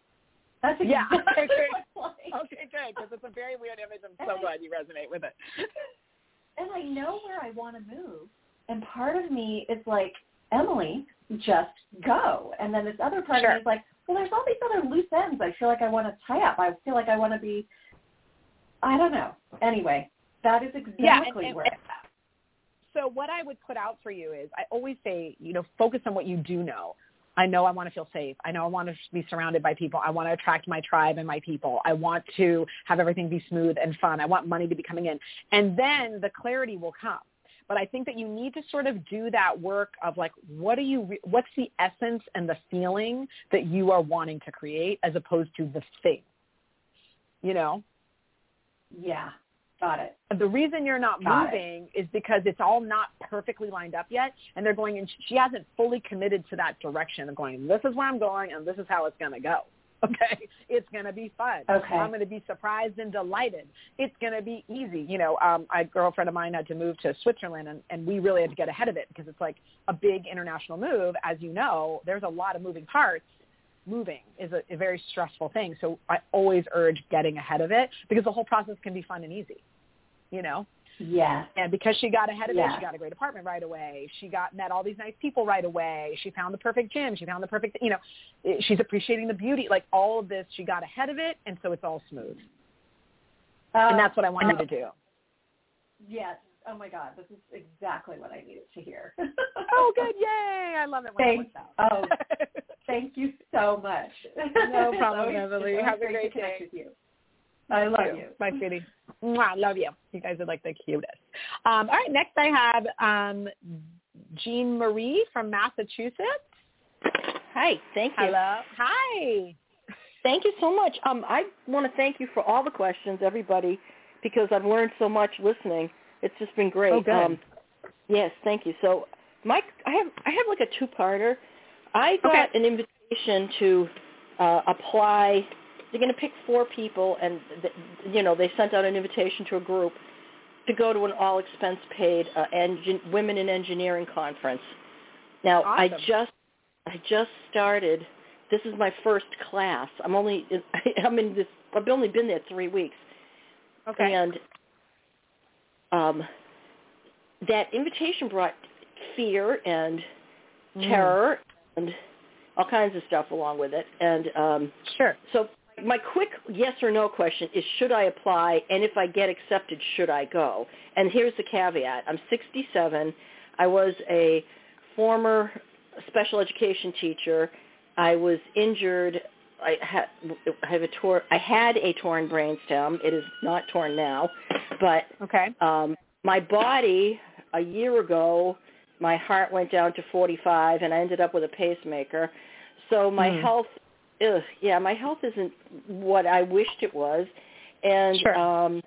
That's Yeah. exactly Okay, what it's like. Okay, good, because it's a very weird image. I'm so glad you resonate with it. And I know where I want to move. And part of me is like, Emily, just go. And then this other part Sure. of me is like, well, there's all these other loose ends I feel like I want to tie up. I feel like I want to be, I don't know. Anyway, that is exactly Yeah, and- and- where at. so what I would put out for you is I always say, you know, focus on what you do know. I know I want to feel safe. I know I want to be surrounded by people. I want to attract my tribe and my people. I want to have everything be smooth and fun. I want money to be coming in. And then the clarity will come. But I think that you need to sort of do that work of like, what are you, what's the essence and the feeling that you are wanting to create as opposed to the thing, you know? Yeah. Got it. The reason you're not Got moving is because it's all not perfectly lined up yet, and they're going. And she hasn't fully committed to that direction of going. This is where I'm going, and this is how it's going to go. Okay, it's going to be fun. Okay. I'm going to be surprised and delighted. It's going to be easy. You know, um, a girlfriend of mine had to move to Switzerland, and, and we really had to get ahead of it because it's like a big international move. As you know, there's a lot of moving parts moving is a, a very stressful thing. So I always urge getting ahead of it because the whole process can be fun and easy you know. Yeah. And because she got ahead of it, she got a great apartment right away. She got met all these nice people right away. She found the perfect gym. She found the perfect, you know, eh, she's appreciating the beauty. Like all of this, she got ahead of it, and so it's all smooth. Uh, and that's what I want you to do. Yes. Oh my God, this is exactly what I needed to hear. Oh, good! Yay! I love it when Thank, it works out. oh, thank you so much. No problem, always- Emily. Have a great to connect day. With you. I love too. you. Bye, sweetie. Mwah, love you. You guys are like the cutest. Um, all right, next I have um, Jean Marie from Massachusetts. Hi, thank you. Hello. Hi. Thank you so much. Um, I want to thank you for all the questions, everybody, because I've learned so much listening. It's just been great. Oh, good. Um, yes, thank you. So, Mike, I have I have like a two-parter. I got Okay. an invitation to uh, apply. They're going to pick four people, and th- you know they sent out an invitation to a group to go to an all-expense-paid uh, engin- women in engineering conference. Now, I just I just started. This is my first class. I'm only I'm in this. I've only been there three weeks, Okay. and um, that invitation brought fear and Mm. terror and all kinds of stuff along with it. And um, Sure. so my quick yes or no question is should I apply and if I get accepted should I go? And here's the caveat. I'm 67. I was a former special education teacher. I was injured I had I have a tor I had a torn brainstem. It is not torn now, but Okay. um my body a year ago my heart went down to 45 and I ended up with a pacemaker. So my Hmm. health ugh, yeah, my health isn't what I wished it was. And Sure. um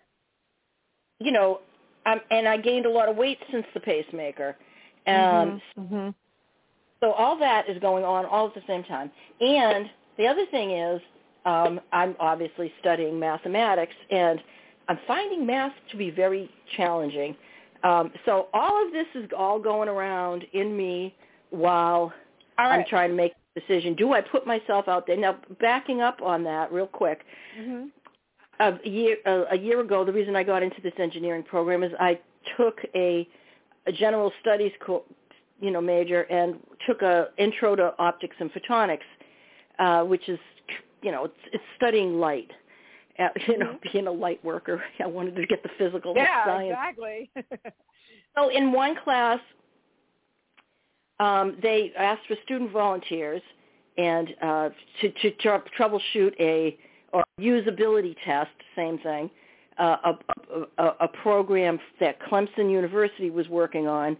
you know, um and I gained a lot of weight since the pacemaker. Um mm-hmm. so all that is going on all at the same time. And the other thing is, um, I'm obviously studying mathematics, and I'm finding math to be very challenging. Um, so all of this is all going around in me while All I'm trying to make a decision. Do I put myself out there? Now, backing up on that real quick, mm-hmm. a year uh, a year ago, the reason I got into this engineering program is I took a, a general studies co- you know major and took a intro to optics and photonics, uh, which is you know it's, it's studying light. Uh, you know, being a light worker, I wanted to get the physical Yeah, science exactly. so in one class, um, they asked for student volunteers and uh, to, to tr- troubleshoot a or usability test, same thing, uh, a, a, a program that Clemson University was working on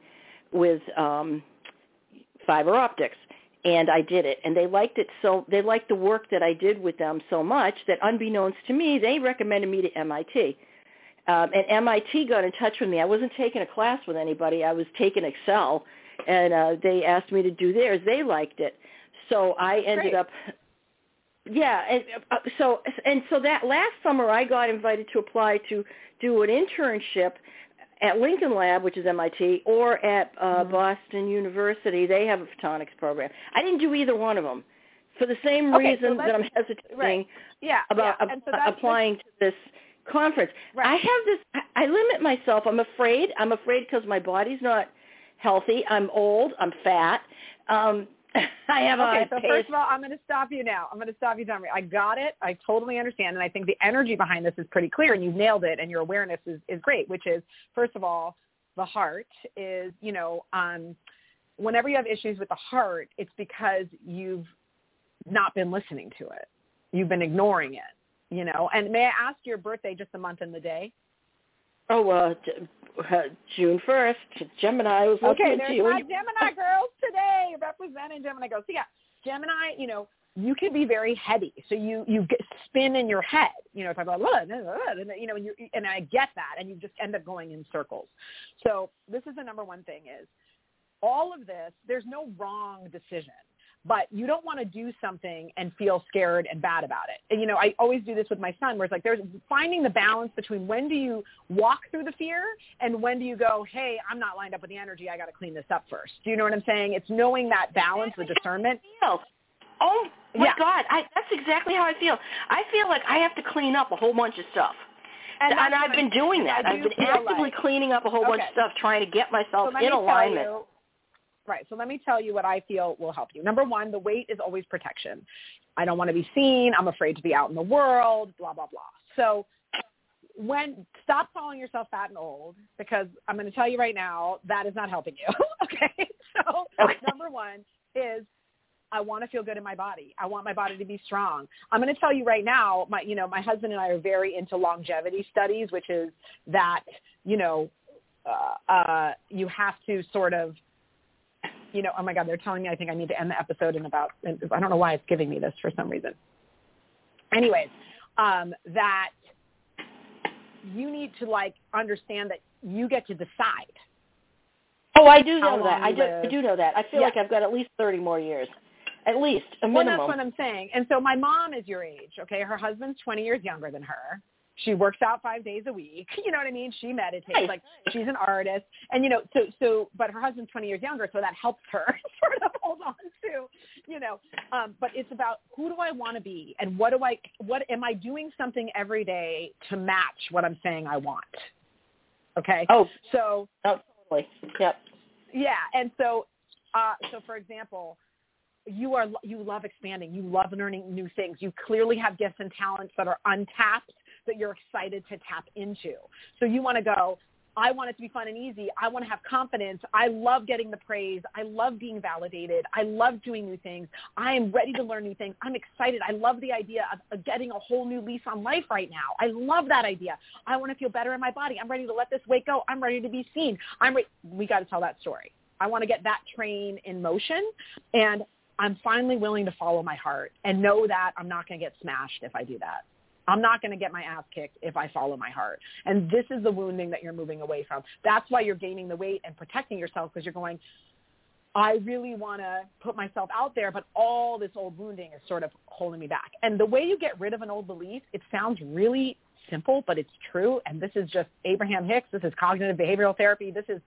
with um, fiber optics. And I did it, and they liked it so they liked the work that I did with them so much that, unbeknownst to me, they recommended me to MIT. Um, and MIT got in touch with me. I wasn't taking a class with anybody. I was taking Excel, and uh, they asked me to do theirs. They liked it, so I ended Great. up. Yeah, and uh, so and so that last summer I got invited to apply to do an internship at Lincoln Lab, which is MIT, or at uh, Mhm. Boston University. They have a photonics program. I didn't do either one of them for the same Okay, reason so that I'm hesitating right. Yeah. about yeah. so applying to this conference. Right. I have this. I I limit myself. I'm afraid. I'm afraid because my body's not healthy. I'm old. I'm fat. Um, I have Okay, so pace- first of all, I'm going to stop you now. I'm going to stop you, Dominic. I got it. I totally understand, and I think the energy behind this is pretty clear, and you've nailed it, and your awareness is, is great. Which is, first of all, the heart is, you know, um, whenever you have issues with the heart, it's because you've not been listening to it. You've been ignoring it, you know. And may I ask your birthday, just the month and the day? Oh, uh, uh, June first, Gemini was looking Okay, there's you. my Gemini girls today representing Gemini girls. So yeah, Gemini, you know, you can be very heady. So you you get spin in your head. You know, if I go, "Look," and you know, and, you and I get that, and you just end up going in circles. So this is the number one thing is all of this. There's no wrong decision. But you don't want to do something and feel scared and bad about it. And, you know, I always do this with my son where it's like there's finding the balance between when do you walk through the fear and when do you go, hey, I'm not lined up with the energy. I got to clean this up first. Do you know what I'm saying? It's knowing that balance, the discernment. Oh my Yeah. God, I, that's exactly how I feel. I feel like I have to clean up a whole bunch of stuff. And And, I've been doing that. I've been actively like- cleaning up a whole bunch of stuff, trying to get myself let in alignment. you, right. So let me tell you what I feel will help you. Number one, the weight is always protection. I don't want to be seen. I'm afraid to be out in the world. Blah blah blah. So when stop calling yourself fat and old because I'm going to tell you right now that is not helping you. okay. So Okay. number one is I want to feel good in my body. I want my body to be strong. I'm going to tell you right now, my you know, my husband and I are very into longevity studies, which is that, you know, uh, uh you have to sort of you know, oh my god, they're telling me I think I need to end the episode in about I don't know why it's giving me this for some reason. Anyways, um that you need to like understand that you get to decide Oh, I do know that. I do. I do know that. I feel Yeah. like I've got at least 30 more years. At least, a Well, minimum. that's what I'm saying. And so my mom is your age, okay? Her husband's 20 years younger than her. She works out five days a week. You know what I mean? She meditates. Nice. Like she's an artist, and you know, so so. But her husband's 20 years younger, so that helps her sort of hold on to, you know. Um, but it's about who do I want to be, and what do I, what am I doing something every day to match what I'm saying I want? Okay. oh, So oh, totally. Yep. yeah, and so, uh, so for example, you are you love expanding, you love learning new things. You clearly have gifts and talents that are untapped that you're excited to tap into. So you want to go. I want it to be fun and easy. I want to have confidence. I love getting the praise. I love being validated. I love doing new things. I am ready to learn new things. I'm excited. I love the idea of, getting a whole new lease on life right now. I love that idea. I want to feel better in my body. I'm ready to let this weight go. I'm ready to be seen. I'm re- we got to tell that story. I want to get that train in motion and I'm finally willing to follow my heart and know that I'm not going to get smashed if I do that. I'm not going to get my ass kicked if I follow my heart. And this is the wounding that you're moving away from. That's why you're gaining the weight and protecting yourself because you're going, I really want to put myself out there, but all this old wounding is sort of holding me back. And the way you get rid of an old belief, it sounds really simple, but it's true. And this is just Abraham Hicks. This is cognitive behavioral therapy. This is,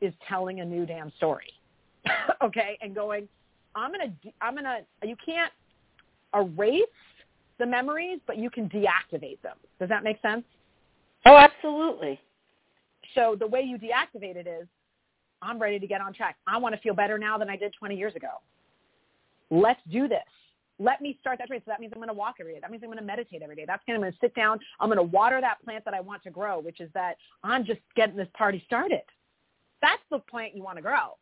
is telling a new damn story. okay. And going, I'm going to, I'm going to, you can't erase the memories, but you can deactivate them. Does that make sense? Oh, absolutely. So the way you deactivate it is, I'm ready to get on track. I want to feel better now than I did 20 years ago. Let's do this. Let me start that train. So that means I'm going to walk every day. That means I'm going to meditate every day. That's going to, I'm going to sit down. I'm going to water that plant that I want to grow, which is that I'm just getting this party started. That's the plant you want to grow.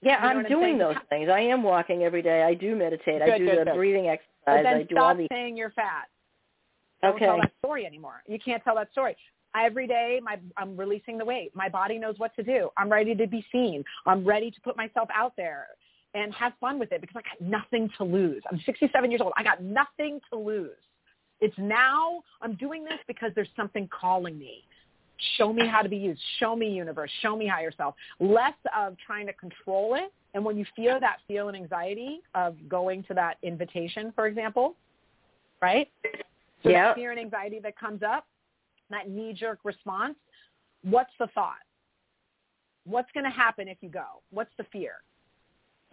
Yeah, You know I'm what I'm doing those things. I am walking every day. I do meditate. I do good, the good. breathing But exercise. then I do all stop the. saying you're fat. Don't Okay. tell that story anymore. You can't tell that story. Every day, my, I'm releasing the weight. My body knows what to do. I'm ready to be seen. I'm ready to put myself out there and have fun with it because I got nothing to lose. I'm 67 years old. I got nothing to lose. It's now I'm doing this because there's something calling me. Show me how to be used. Show me universe. Show me higher self. Less of trying to control it. And when you feel that feel and anxiety of going to that invitation, for example, right? So Yeah. that fear and anxiety that comes up, that knee-jerk response, what's the thought? What's going to happen if you go? What's the fear?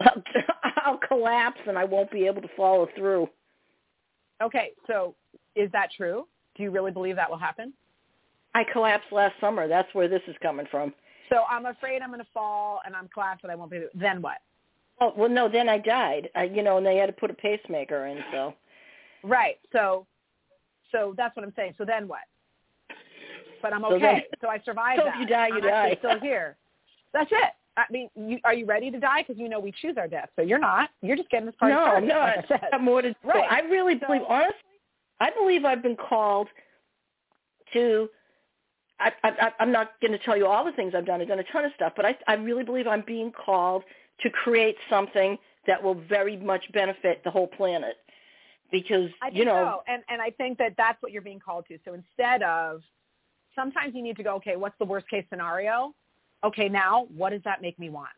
I'll collapse and I won't be able to follow through. Okay, so is that true? Do you really believe that will happen? I collapsed last summer. That's where this is coming from. So I'm afraid I'm going to fall and I'm collapsed and I won't be. Then what? Oh well, no. Then I died. I, you know, and they had to put a pacemaker in. So Right. So, so that's what I'm saying. So then what? But I'm So okay. then- So, I survived so if that. you die, you I'm die. still here. That's it. I mean, you, are you ready to die? Because you know we choose our death. So you're not. You're just getting this party no, started. no, like I said. more to. Right. I really So- believe, honestly, I believe I've been called to I, I, I'm not going to tell you all the things I've done. I've done a ton of stuff, but I, I really believe I'm being called to create something that will very much benefit the whole planet. Because you know, so. and and I think that that's what you're being called to. So instead of sometimes you need to go, okay, what's the worst case scenario? Okay, now what does that make me want?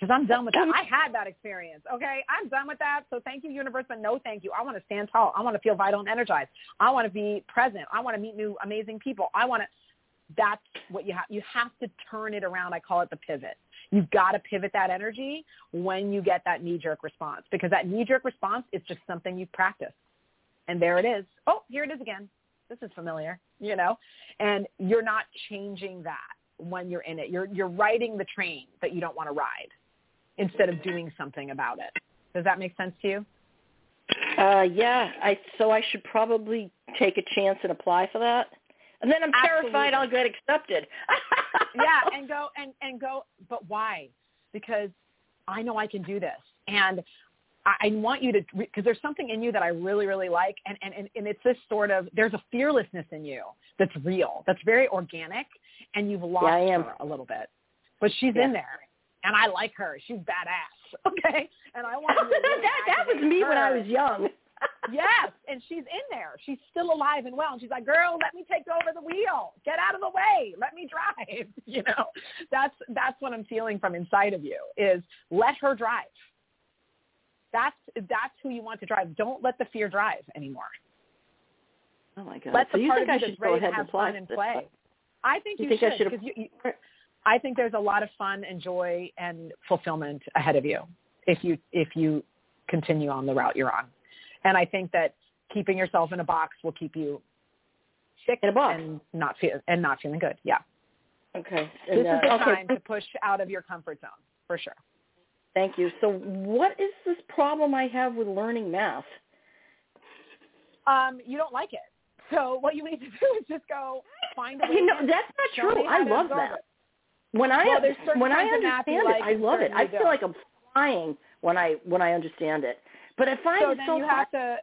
Because I'm done with that. I had that experience. Okay, I'm done with that. So thank you, universe, but no, thank you. I want to stand tall. I want to feel vital and energized. I want to be present. I want to meet new amazing people. I want to. That's what you have. You have to turn it around. I call it the pivot. You've got to pivot that energy when you get that knee-jerk response because that knee-jerk response is just something you've practiced. And there it is. Oh, here it is again. This is familiar, you know, and you're not changing that when you're in it. You're you're riding the train that you don't want to ride instead of doing something about it. Does that make sense to you? uh, yeah. I so I should probably take a chance and apply for that. And then I'm terrified Absolutely. I'll get accepted. yeah, and go and and go. But why? Because I know I can do this, and I, I want you to because there's something in you that I really really like, and and and and it's this sort of there's a fearlessness in you that's real, that's very organic, and you've lost Yeah, her a little bit, but she's Yeah. in there, and I like her. She's badass. Okay, and I want to that that was me when I was young. Yes, and she's in there. She's still alive and well. And she's like, "Girl, let me take over the wheel. Get out of the way. Let me drive." You know, that's that's what I'm feeling from inside of you. Is let her drive. That's that's who you want to drive. Don't let the fear drive anymore. Oh my god! Let so the you part think of I should go ahead have and and play. I think You you, think I should should because you, you, I think there's a lot of fun and joy and fulfillment ahead of you if you if you continue on the route you're on. And I think that keeping yourself in a box will keep you sick In a box. and not feel and not feeling good. Yeah. Okay. This And, is uh, the okay. time to push out of your comfort zone for sure. Thank you. So, what is this problem I have with learning math? Um, you don't like it. So what you need to do is just go find a way. You know, that's not true. I love math. When I Well, there's certain when I understand it, I love it. I feel don't. like I'm flying when I when I understand it. But if I find so it then so you hard. have to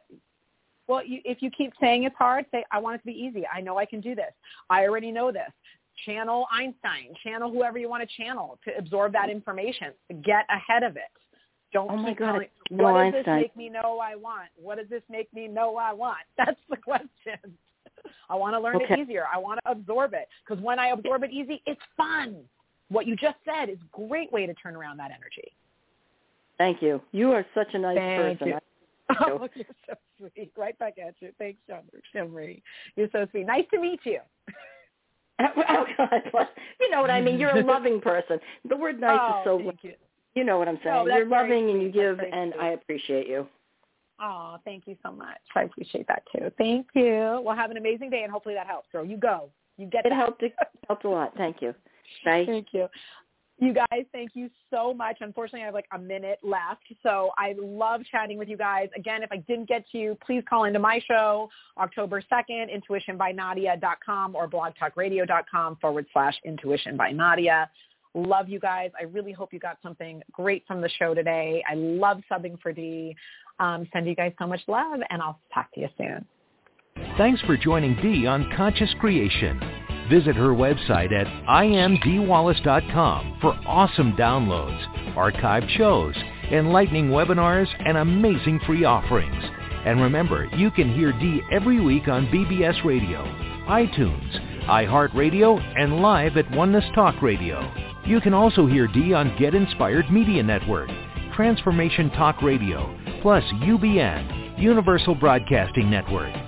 well you, if you keep saying it's hard say i want it to be easy i know i can do this i already know this channel einstein channel whoever you want to channel to absorb that information get ahead of it don't Oh my keep God, telling no what does this make me know i want what does this make me know i want that's the question i want to learn Okay. it easier i want to absorb it because when i absorb it easy it's fun what you just said is a great way to turn around that energy Thank you. You are such a nice Thank person. you. Oh, you're so sweet. Right back at you. Thanks, Shimmery. You're so sweet. Nice to meet you. oh God, you know what I mean. You're a loving person. The word "nice" oh, is so. thank you. You know what I'm oh, saying. No, You're loving and you give, and sweet. I appreciate you. Oh, thank you so much. I appreciate that too. Thank you. Well, have an amazing day, and hopefully that helps, So You go. You get It that. helped. It helped a lot. Thank you. Bye. Thank you. You guys, thank you so much. Unfortunately, I have like a minute left. So I love chatting with you guys. Again, if I didn't get to you, please call into my show October 2nd, intuitionbynadia.com or blogtalkradio.com forward slash intuition by Nadia. Love you guys. I really hope you got something great from the show today. I love subbing for Dee. Um, send you guys so much love, and I'll talk to you soon. Thanks for joining Dee on Conscious Creation. Visit her website at iamdeewallace.com for awesome downloads, archived shows, enlightening webinars, and amazing free offerings. And remember, you can hear Dee every week on BBS Radio, iTunes, iHeartRadio, and live at Oneness Talk Radio. You can also hear Dee on Get Inspired Media Network, Transformation Talk Radio, plus UBN, Universal Broadcasting Network.